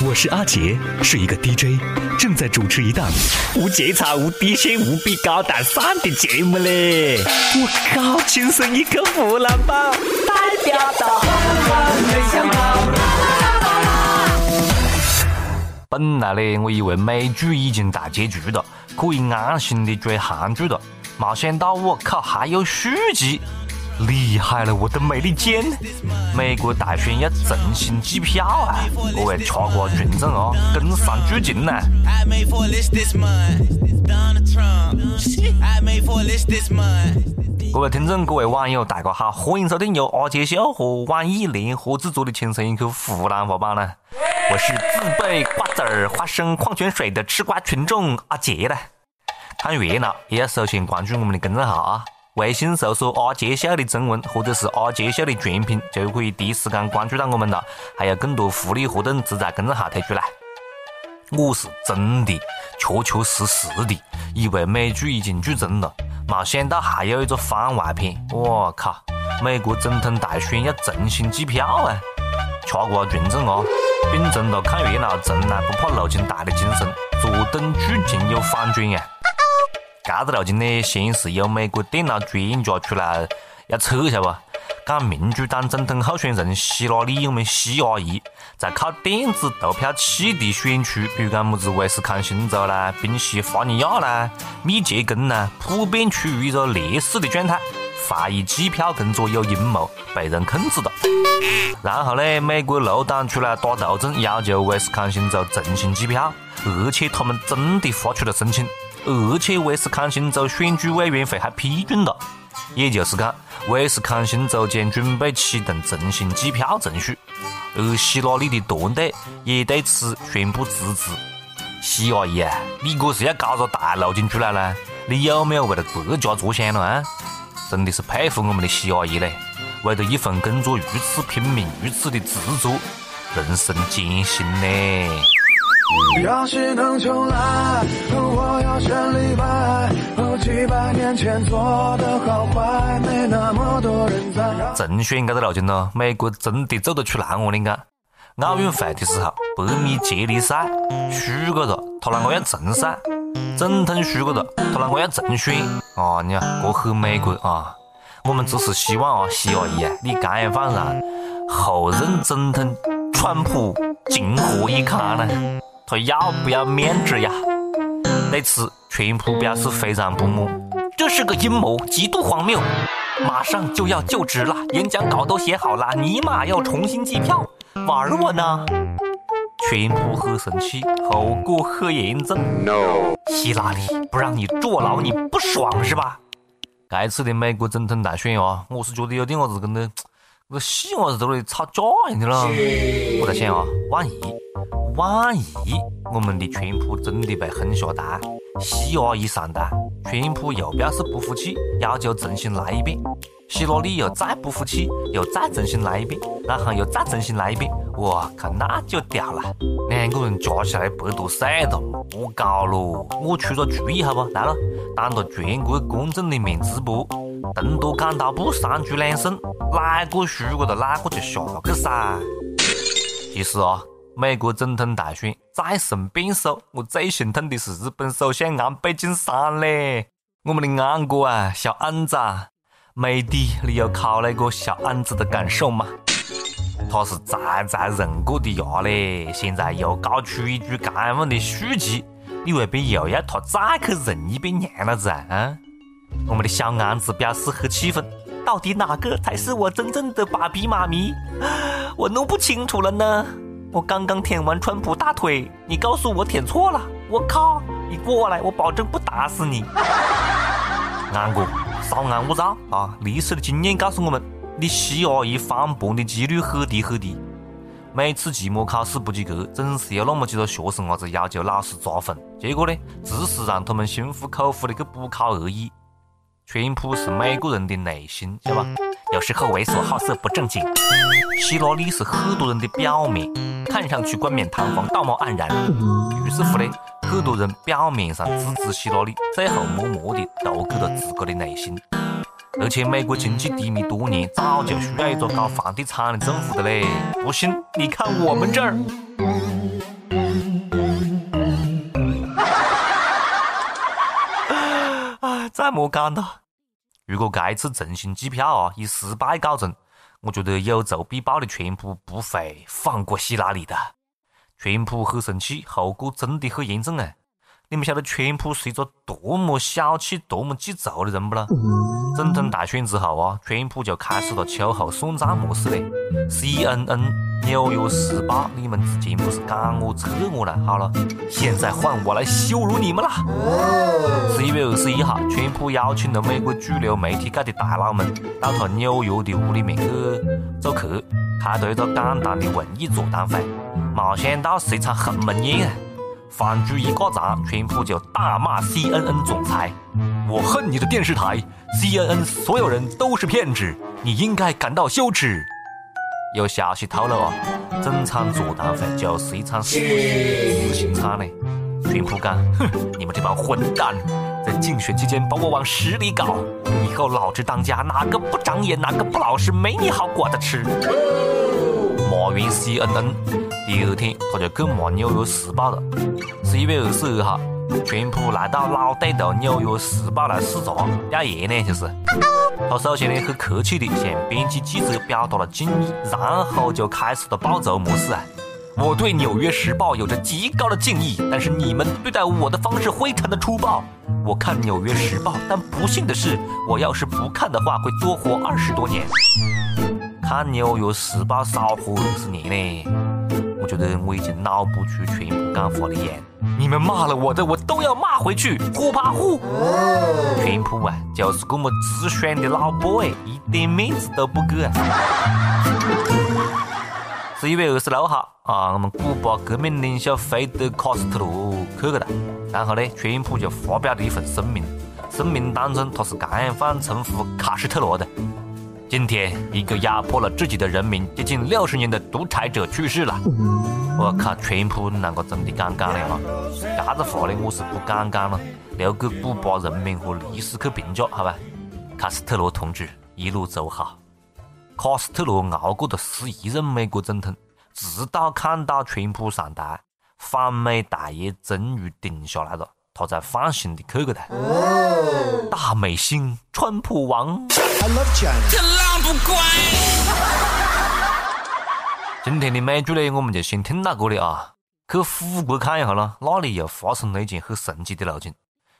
我是阿杰，是一个 DJ，正在主持一档无节操、无底线、无比高大上的节目嘞！我靠，亲生一个湖南宝，代表到没想到。本来嘞，我以为美剧已经大结局了，可以安心的追韩剧了，没想到我靠，还有续集！厉害了，我的美利坚！美国大选要重新计票啊！各位吃瓜群众哦，跟上剧情呢！各位听众，各位网友，大家好，欢迎收听由阿杰秀和网易联合制作的《轻松一刻湖南话版》呢。我是自备瓜子儿、花生、矿泉水的吃瓜群众阿杰呢。看热闹也要首先关注我们的公众号啊！微信搜索“阿杰笑”的中文，或者是“阿杰笑”的全拼，就可以第一时间关注到我们了。还有更多福利活动只在公众号推出来。我是真的确确实实的以为美剧已经剧终了，没想到还有一个番外篇。我靠！美国总统大选要重新计票啊！吃瓜群众啊，秉承了看热闹从来不怕路径大的精神，坐等剧情有反转呀！这个路径呢，先是有美国电脑专家出来要扯，一下不？讲民主党总统候选人希拉里我们希阿姨，在靠电子投票器的选区，比如讲么子威斯康星州啦、宾夕法尼亚啦、密歇根啦，普遍处于一个劣势的状态，怀疑计票工作有阴谋，被人控制了。然后呢，美国六党出来打头阵，要求威斯康星州重新计票，而且他们真的发出了申请。而且威斯康星州选举委员会还批准了，也就是讲，威斯康星州将准备启动重新计票程序。而希拉里的团队也对此宣布支持。希阿姨啊，你这是要搞个大路径出来呢？你有没有为了国家着想了啊？真的是佩服我们的希阿姨嘞，为了一份工作如此拼命，如此的执着，人生艰辛呢。要是能重来，我要全力败。几百年前做的好坏，没那么多人在。重选这个路径咯，美国真的做得出来我跟你讲，奥运会的时候，百米接力赛输过了，他啷个要重赛？总统输过了，他啷个要重选？啊，你看，这很美国啊！我们只是希望啊，习阿姨啊，你这样放让后任总统川普情何以堪呢？他要不要面子呀？对此，川普表示非常不满，这是个阴谋，极度荒谬。马上就要就职了，演讲稿都写好了，尼玛要重新计票，玩我呢？川普很生气，后果很严重。No，希拉里不让你坐牢，你不爽是吧？这次的美国总统大选啊，我是觉得有点啥子跟那那个细伢子在那里吵架一样的了。我在想啊，万一。万一我们的川普真的被轰下台，希阿一上台，川普又表示不服气，要求重新来一遍，希拉里又再不服气，又再重新来一遍，然后又再重新来一遍，我靠，那就屌了！两个人加起来百多岁了，莫搞了！我出个主意好不？来了，当着全国观众的面直播，动作剪刀布三局两胜，哪个输过了哪个就下去噻。其实啊。美国总统大选再生变数，我最心痛的是日本首相安倍晋三嘞！我们的安哥啊，小安子，美帝，你有考虑过小安子的感受吗？他是才才认过的牙嘞，现在又搞出一句这样的续集，你未必又要他再去认一遍娘老子啊？我们的小安子表示很气愤，到底哪个才是我真正的爸比妈咪？我弄不清楚了呢。我刚刚舔完川普大腿，你告诉我舔错了，我靠！你过来，我保证不打死你。安哥，稍安勿躁啊！历史的经验告诉我们，你西阿姨翻盘的几率很低很低。每次期末考试不及格，总是有那么几个学生伢子要求老师加分，结果呢，只是让他们心服口服的去补考而已。川普是美国人的内心，晓得吧？有时候猥琐好色不正经。希拉里是很多人的表面。看上去冠冕堂皇、道貌岸然，于是乎呢，很多人表面上支持希拉里，最后默默的投给了自个的内心。而且美国经济低迷多年，早就需要一个搞房地产的政府的嘞。不信，你看我们这儿。再莫讲了。如果这次重新计票啊以失败告终，我觉得有仇必报的川普不会放过希拉里的。川普很生气，后果真的很严重啊！你们晓得川普是一个多么小气、多么记仇的人不咯？总统大选之后啊，川普就开始了秋后算账模式嘞。CNN、纽约时报，你们之前不是赶我、撤我了？好了，现在换我来羞辱你们了。十一月二十一号，川普邀请了美国主流媒体界的大佬们到他纽约的屋里面去做客，开了一个简单的文艺座谈会。没想到是一场鸿门宴啊！饭局一个掌，全部就大骂 CNN 总裁：“我恨你的电视台，CNN 所有人都是骗子，你应该感到羞耻。”有消息透露啊，整场座谈会就是一场死刑场嘞。川普讲：“哼，你们这帮混蛋，在竞选期间把我往死里搞，以后老子当家，哪个不长眼，哪个不老实，没你好果子吃。”马云 CNN。第二天，他就去骂《纽约时报》了。十一月二十二号，川普来到老对头《纽约时报》来视察，要爷呢，就是。他首先呢，很客气的向编辑记者表达了敬意，然后就开始了报仇模式啊！我对《纽约时报》有着极高的敬意，但是你们对待我的方式非常的粗暴。我看《纽约时报》，但不幸的是，我要是不看的话，会多活二十多年。看《纽约时报》少活二十年呢。觉得我已经脑补出全部讲话的样，你们骂了我的，我都要骂回去，呼怕呼！川普啊，就是这么直爽的老 boy，一点面子都不给。十一月二十六号啊，我们古巴革命领袖费德卡斯特罗去了，然后呢，川普就发表了一份声明，声明当中他是这样放称呼卡斯特罗的。今天，一个压迫了自己的人民接近六十年的独裁者去世了。我靠，川普那个真的敢讲了哈！这个话呢，我是不敢讲了，留给古巴人民和历史去评价，好吧？卡斯特罗同志一路走好。卡斯特罗熬过了十一任美国总统，直到看到川普上台，反美大业终于定下来了。他才放心的去个的，大美星川普王。今天的美剧呢，我们就先听到这里啊。去法国看一下咯，那里又发生了一件很神奇的事情。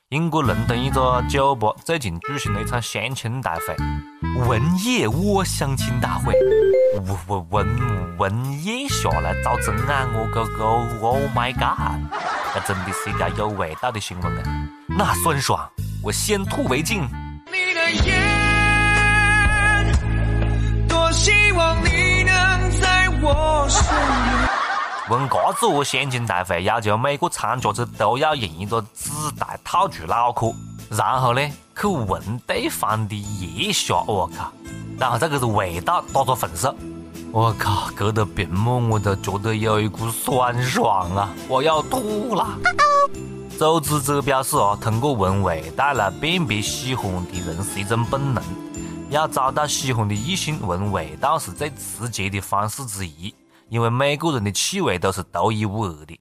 英国伦敦一个酒吧最近举行了一场相亲大会，文夜我相亲大会。文文文文夜下来找真爱，我个个 Oh my God！这真的是一个有味道的新闻啊！那酸爽，我先吐为敬。问嘎子哦，相亲大会要求每个参加者都要用一个纸袋套住脑壳，然后呢去闻对方的腋下，我靠，然后这个是味道打个分数。我靠，隔着屏幕我都觉得有一股酸爽啊！我要吐了。组织者表示啊，通过闻味道来辨别喜欢的人是一种本能，要找到喜欢的异性，闻味道是最直接的方式之一，因为每个人的气味都是独一无二的。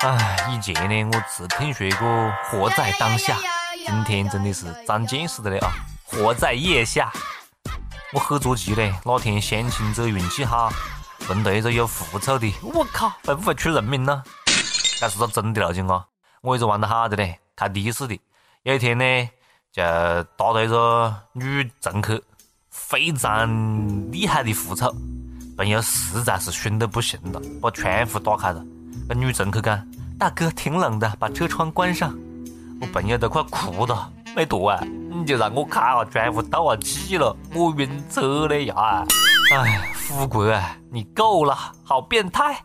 唉，以前呢，我只听说过活在当下，今天真的是长见识的了啊！活在腋下。我很着急嘞，哪天相亲者运气好，碰到一个有狐臭的，我靠，会不会出人命呢？这是个真的事情啊！我一直玩得好的嘞，开的士的，有一天呢，就搭到一个女乘客，非常厉害的狐臭，朋友实在是熏得不行了，把窗户打开了，跟女乘客讲：“大哥，挺冷的，把车窗关上。”我朋友都快哭了。没舵啊！你就让我开下窗户透下气了，我晕车了呀！哎，富贵啊，你够了，好变态！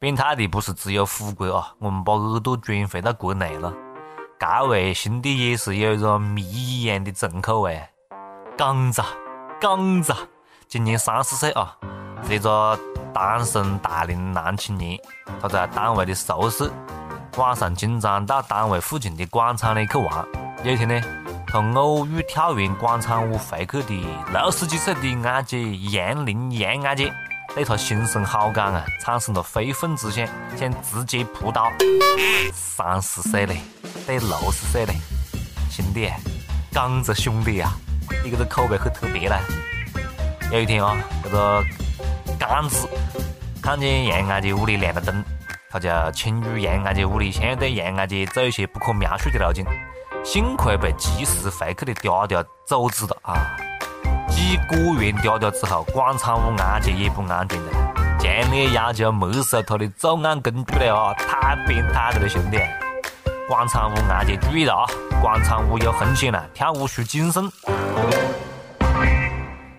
变态的不是只有富贵啊，我们把耳朵转回到国内了。这位兄弟也是有一个谜一样的重口味，刚子，刚子，今年三十岁啊，是一个单身大龄男青年，他在单位的宿舍。晚上经常到单位附近的广场里去玩。有一天呢，他偶遇跳完广场舞回去的六十几岁的阿姐杨玲杨阿姐，对他心生好感啊，产生了非分之想，想直接扑倒。三十岁嘞，对六十岁嘞，兄弟，刚子兄弟啊，你这个口味很特别呢。有一天啊，这个刚子看见杨阿姐屋里亮了灯，他就侵入杨阿姐屋里先对杨阿姐做一些不可描述的路径，幸亏被及时回去的嗲嗲阻止了啊！继果园嗲嗲之后，广场舞阿姐也不安全了，强烈要求没收他的作案工具了啊！太变态了，兄弟！广场舞阿姐注意了啊！广场舞有风险了，跳舞需谨慎。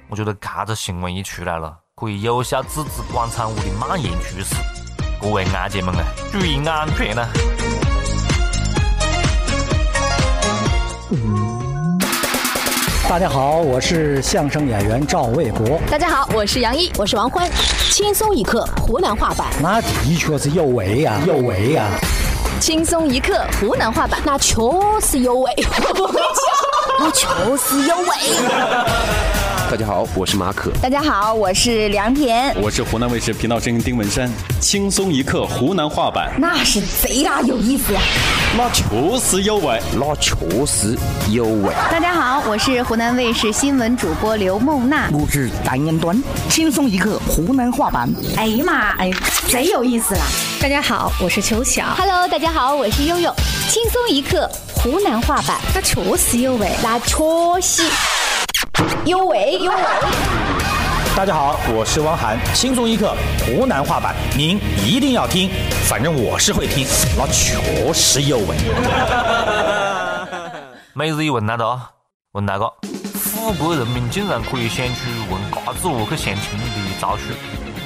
我觉得这个新闻一出来了，可以有效制止广场舞的蔓延趋势。各位阿姐们啊，注意安全呐！大家好，我是相声演员赵卫国。大家好，我是杨一，我是王欢。轻松一刻湖南话版，那的确是有味呀，有味呀。轻松一刻湖南话版，那确实有味。那确实有味。大家好，我是马可。大家好，我是梁田。我是湖南卫视频道声音丁文山。轻松一刻湖南话版，那是贼拉有意思呀！那确实有味，那确实有味。大家好，我是湖南卫视新闻主播刘梦娜。我是单元端。轻松一刻湖南话版，哎呀妈，哎，贼有意思了。大家好，我是邱晓。Hello，大家好，我是悠悠。轻松一刻湖南话版，那确实有味，那确实。有味有味。大家好，我是汪涵，轻松一刻湖南话版，您一定要听，反正我是会听，那确实有味。每日 一问来了啊，问那个，富国人民竟然可以想出问嘎子屋去相亲的招数？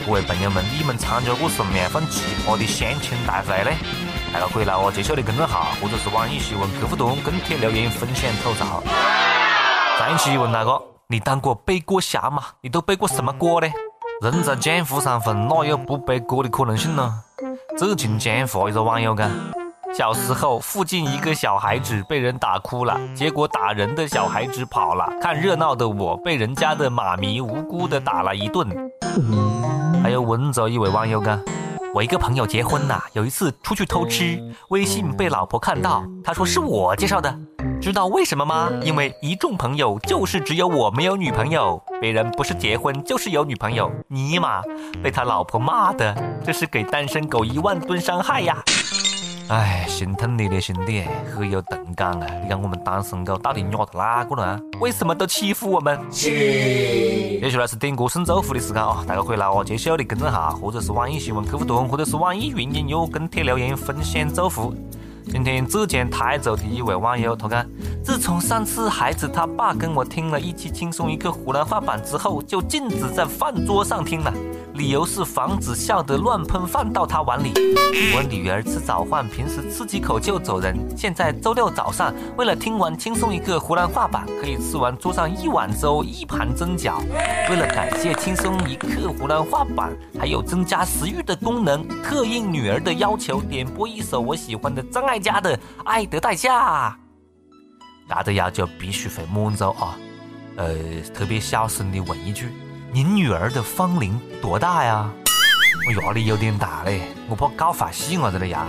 各位朋友们，你们参加过什么样份奇葩的相亲大会呢？大家可以来我介绍的公众号或者是网易新闻客户端跟帖留言分享吐槽。上一期问那个，你当过背锅侠吗？你都背过什么锅呢？人在江湖上混，哪有不背锅的可能性呢？浙江江华一个网友讲，小时候附近一个小孩子被人打哭了，结果打人的小孩子跑了，看热闹的我被人家的妈咪无辜的打了一顿。还有温州一位网友讲。我一个朋友结婚了，有一次出去偷吃，微信被老婆看到，他说是我介绍的，知道为什么吗？因为一众朋友就是只有我没有女朋友，别人不是结婚就是有女朋友，尼玛，被他老婆骂的，这是给单身狗一万吨伤害呀！哎，心疼你的兄弟，很有同感啊！你看我们单身狗到底压到哪个了？为什么都欺负我们？接下来是点歌送祝福的时间啊！大家可以来我介绍的公众号，或者是网易新闻客户端，或者是网易云音乐跟帖留言分享祝福。今天之前台走的一位网友他讲，自从上次孩子他爸跟我听了一期轻松一刻湖南话版之后，就禁止在饭桌上听了，理由是防止笑得乱喷饭到他碗里。我女儿吃早饭，平时吃几口就走人，现在周六早上为了听完轻松一刻湖南话版，可以吃完桌上一碗粥一盘蒸饺。为了感谢轻松一刻湖南话版，还有增加食欲的功能，特应女儿的要求，点播一首我喜欢的张艾嘉的爱的代价，大的要求必须会满足啊！呃，特别小声的问一句：您女儿的芳龄多大呀？我压力有点大嘞，我怕搞坏戏伢子了呀！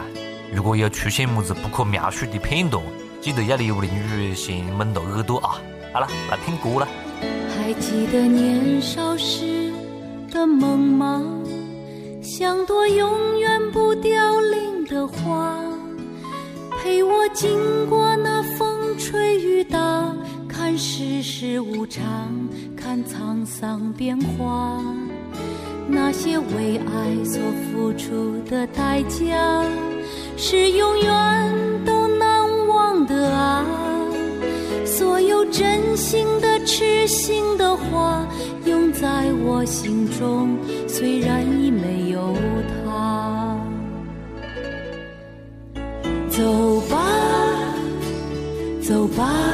如果有出现么子不可描述的片段，记得要离屋里女儿先蒙到耳朵啊！好了，来听歌了。还记得年少时的梦吗？像朵永远不凋零的花。陪我经过那风吹雨打，世事无常，看沧桑变化。那些为爱所付出的代价，是永远都难忘的啊！所有真心的、痴心的话，永在我心中，虽然已没有他。走吧，走吧，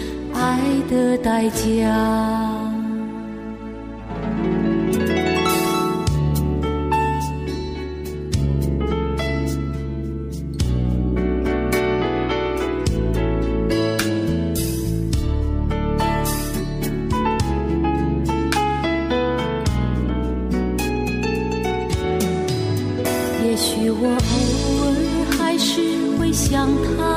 爱的代价。也许我偶尔还是会想他，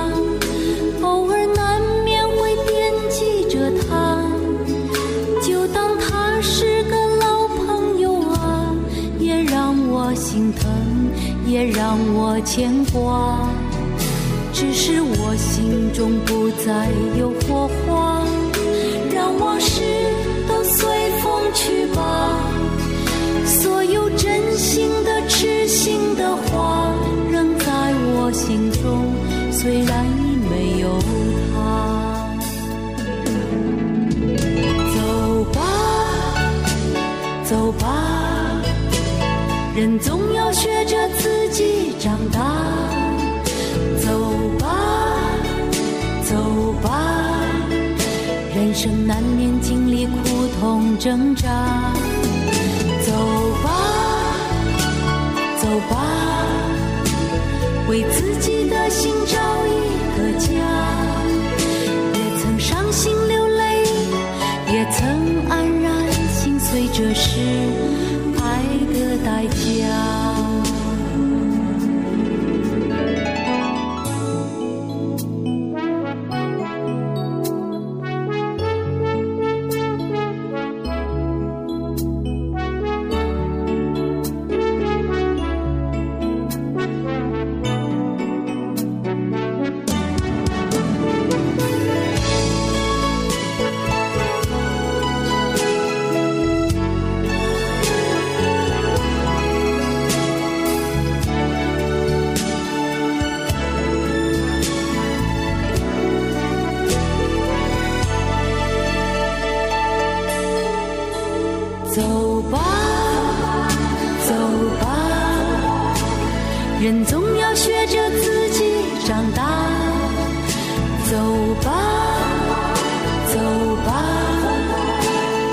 也让我牵挂。只是我心中不再有火花，让往事都随风去吧。所有真心的、痴心的话，仍在我心中，虽然已没有他。走吧，走吧，人总爱的代价。人总要学着自己长大。走吧，走吧，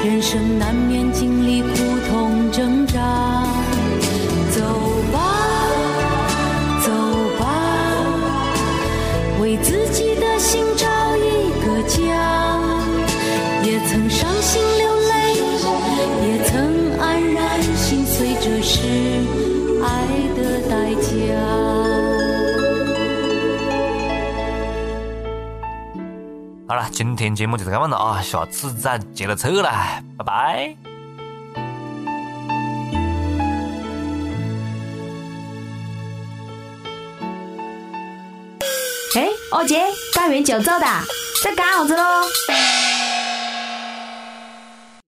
人生难免经历苦痛挣扎。好了，今天节目就是这样了啊，下次再接着扯了，拜拜。哎，二姐，干完就走的，在干啥子喽？